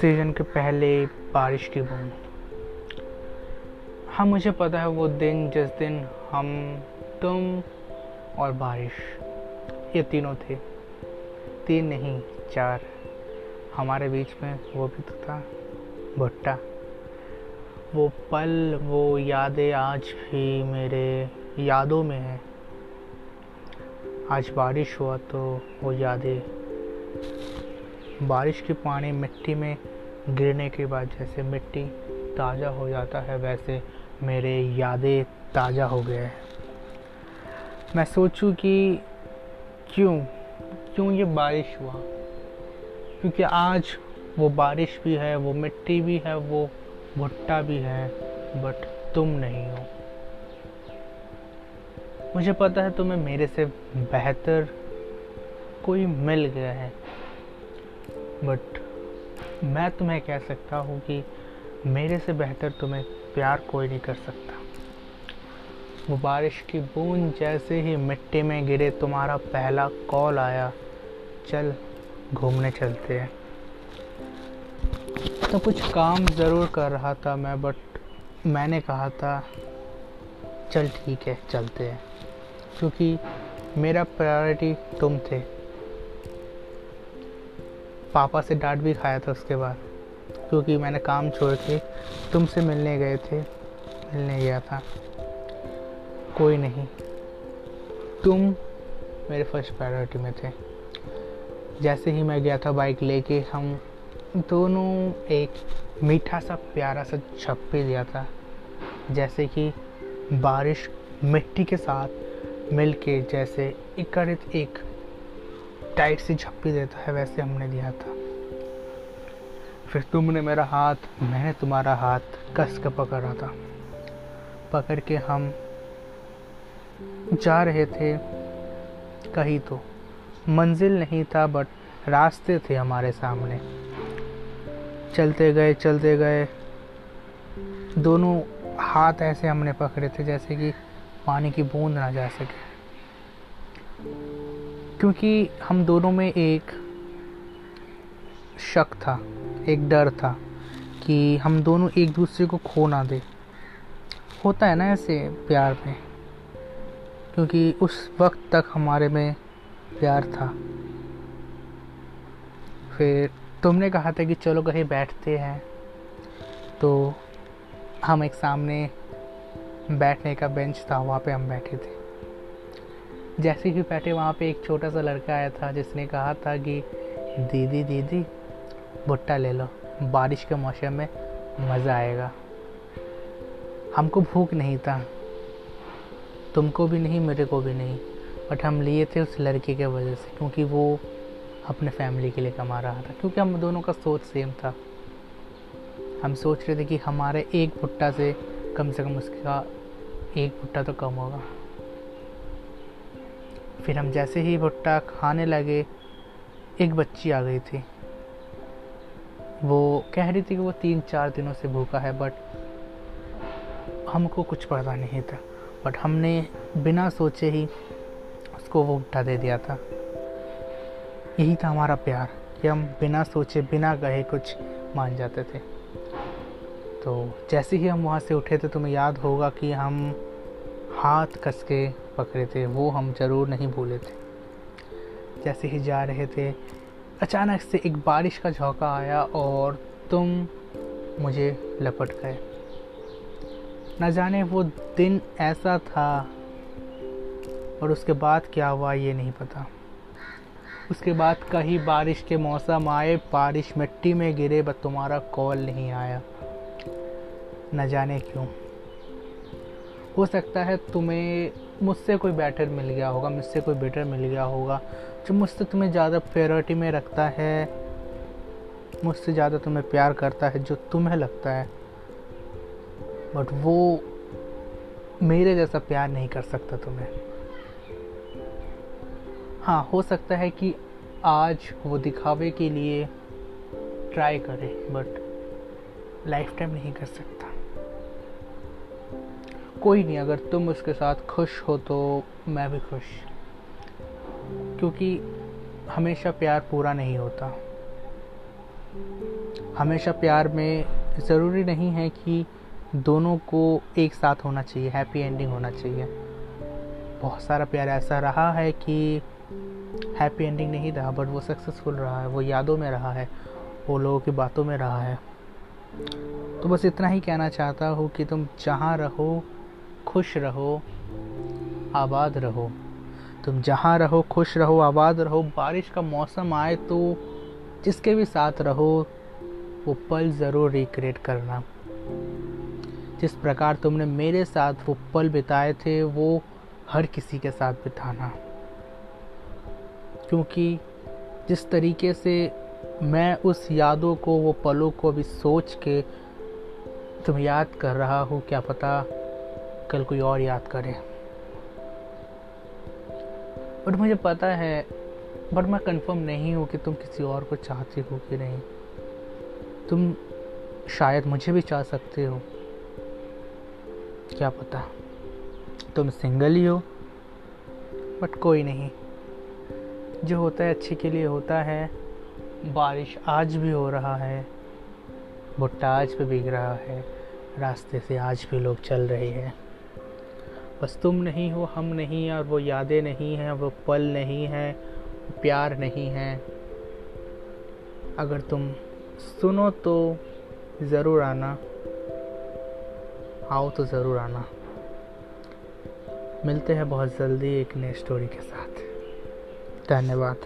Season के पहले बारिश की बूंद। हाँ मुझे पता है वो दिन जिस दिन हम, तुम और बारिश, ये तीनों थे। तीन नहीं, चार। हमारे बीच में वो भी तो था, भुट्टा। वो पल, वो यादें आज भी मेरे यादों में हैं। आज बारिश हुआ तो वो यादें बारिश के पानी मिट्टी में गिरने के बाद जैसे मिट्टी ताज़ा हो जाता है, वैसे मेरे यादें ताज़ा हो गए हैं। मैं सोचूं कि क्यों क्यों ये बारिश हुआ? क्योंकि आज वो बारिश भी है, वो मिट्टी भी है, वो भुट्टा भी है बट तुम नहीं हो। मुझे पता है तुम्हें मेरे से बेहतर कोई मिल गया है बट मैं तुम्हें कह सकता हूँ कि मेरे से बेहतर तुम्हें प्यार कोई नहीं कर सकता। वो बारिश की बूंद जैसे ही मिट्टी में गिरे, तुम्हारा पहला कॉल आया, चल, घूमने चलते हैं। तो कुछ काम ज़रूर कर रहा था मैं बट मैंने कहा था, चल, ठीक है, चलते हैं। क्योंकि मेरा प्रायोरिटी तुम थे। पापा से डांट भी खाया था उसके बाद, क्योंकि मैंने काम छोड़ के तुमसे मिलने गए थे, मिलने गया था। कोई नहीं, तुम मेरे फ़र्स्ट प्रायोरिटी में थे। जैसे ही मैं गया था बाइक लेके, हम दोनों एक मीठा सा, प्यारा सा छप छप्पी लिया था। जैसे कि बारिश मिट्टी के साथ मिल के जैसे एकड़ित एक टाइट सी झप्पी देता है, वैसे हमने दिया था। फिर तुमने मेरा हाथ, मैंने तुम्हारा हाथ कस कर पकड़ा था। पकड़ के हम जा रहे थे कहीं तो। मंजिल नहीं था बट रास्ते थे हमारे सामने। चलते गए चलते गए। दोनों हाथ ऐसे हमने पकड़े थे, जैसे कि पानी की बूंद ना जा सके। क्योंकि हम दोनों में एक शक था, एक डर था कि हम दोनों एक दूसरे को खो ना दे। होता है ना ऐसे प्यार में, क्योंकि उस वक्त तक हमारे में प्यार था। फिर तुमने कहा था कि चलो कहीं बैठते हैं तो हम एक सामने बैठने का बेंच था, वहाँ पे हम बैठे थे। जैसे ही बैठे, वहाँ पे एक छोटा सा लड़का आया था, जिसने कहा था कि, दीदी दीदी, भुट्टा ले लो, बारिश के मौसम में मज़ा आएगा। हमको भूख नहीं था। तुमको भी नहीं, मेरे को भी नहीं। बट हम लिए थे उस लड़के के वजह से, क्योंकि वो अपने फैमिली के लिए कमा रहा था, क्योंकि हम दोनों का सोच सेम था। हम सोच रहे थे कि हमारे एक भुट्टा से कम से कम उसका एक भुट्टा तो कम होगा। फिर हम जैसे ही भुट्टा खाने लगे, एक बच्ची आ गई थी। वो कह रही थी कि वो तीन चार दिनों से भूखा है बट हमको कुछ पता नहीं था। बट हमने बिना सोचे ही उसको वो भुट्टा दे दिया था। यही था हमारा प्यार। कि हम बिना सोचे, बिना कहे कुछ मान जाते थे। तो जैसे ही हम वहाँ से उठे थे तुम्हें याद होगा कि हम हाथ कस के पकड़े थे, वो हम ज़रूर नहीं भूले थे। जैसे ही जा रहे थे, अचानक से एक बारिश का झोंका आया और तुम मुझे लपट गए। न जाने वो दिन ऐसा था और उसके बाद क्या हुआ ये नहीं पता। उसके बाद कहीं बारिश के मौसम आए, बारिश मिट्टी में गिरे बट तुम्हारा कॉल नहीं आया। न जाने क्यों। हो सकता है तुम्हें, मुझसे कोई बेटर मिल गया होगा, मुझसे कोई बेटर मिल गया होगा, जो मुझसे तुम्हें ज़्यादा प्रायोरिटी में रखता है, मुझसे ज़्यादा तुम्हें प्यार करता है, जो तुम्हें लगता है। बट वो मेरे जैसा प्यार नहीं कर सकता तुम्हें। हाँ हो सकता है कि आज वो दिखावे के लिए ट्राई करे बट लाइफ टाइम नहीं कर सकता। कोई नहीं, अगर तुम उसके साथ खुश हो तो मैं भी खुश। क्योंकि हमेशा प्यार पूरा नहीं होता। हमेशा प्यार में ज़रूरी नहीं है कि दोनों को एक साथ होना चाहिए हैप्पी एंडिंग होना चाहिए। बहुत सारा प्यार ऐसा रहा है कि हैप्पी एंडिंग नहीं रहा बट वो सक्सेसफुल रहा है, वो यादों में रहा है, वो लोगों की बातों में रहा है। तो बस इतना ही कहना चाहता हूँ कि तुम जहाँ रहो खुश रहो, आबाद रहो। तुम जहाँ रहो, खुश रहो, आबाद रहो। बारिश का मौसम आए तो जिसके भी साथ रहो, वो पल ज़रूर रिक्रिएट करना। जिस प्रकार तुमने मेरे साथ वो पल बिताए थे, वो हर किसी के साथ बिताना। क्योंकि जिस तरीके से मैं उस यादों को, वो पलों को अभी सोच के तुम याद कर रहा हूँ, क्या पता कल कोई और याद करे। बट मुझे पता है बट मैं कंफर्म नहीं हूँ कि तुम किसी और को चाहती हो कि नहीं। तुम शायद मुझे भी चाह सकते हो। क्या पता? तुम सिंगल ही हो बट कोई नहीं। जो होता है अच्छे के लिए होता है। बारिश आज भी हो रहा है। भुट्टा आज भी भीग रहा है। रास्ते से आज भी लोग चल रहे हैं। बस तुम नहीं हो, हम नहीं और वो यादें नहीं हैं, वो पल नहीं हैं, प्यार नहीं है। अगर तुम सुनो तो ज़रूर आना, आओ तो ज़रूर आना। मिलते हैं बहुत जल्दी एक नई स्टोरी के साथ। धन्यवाद।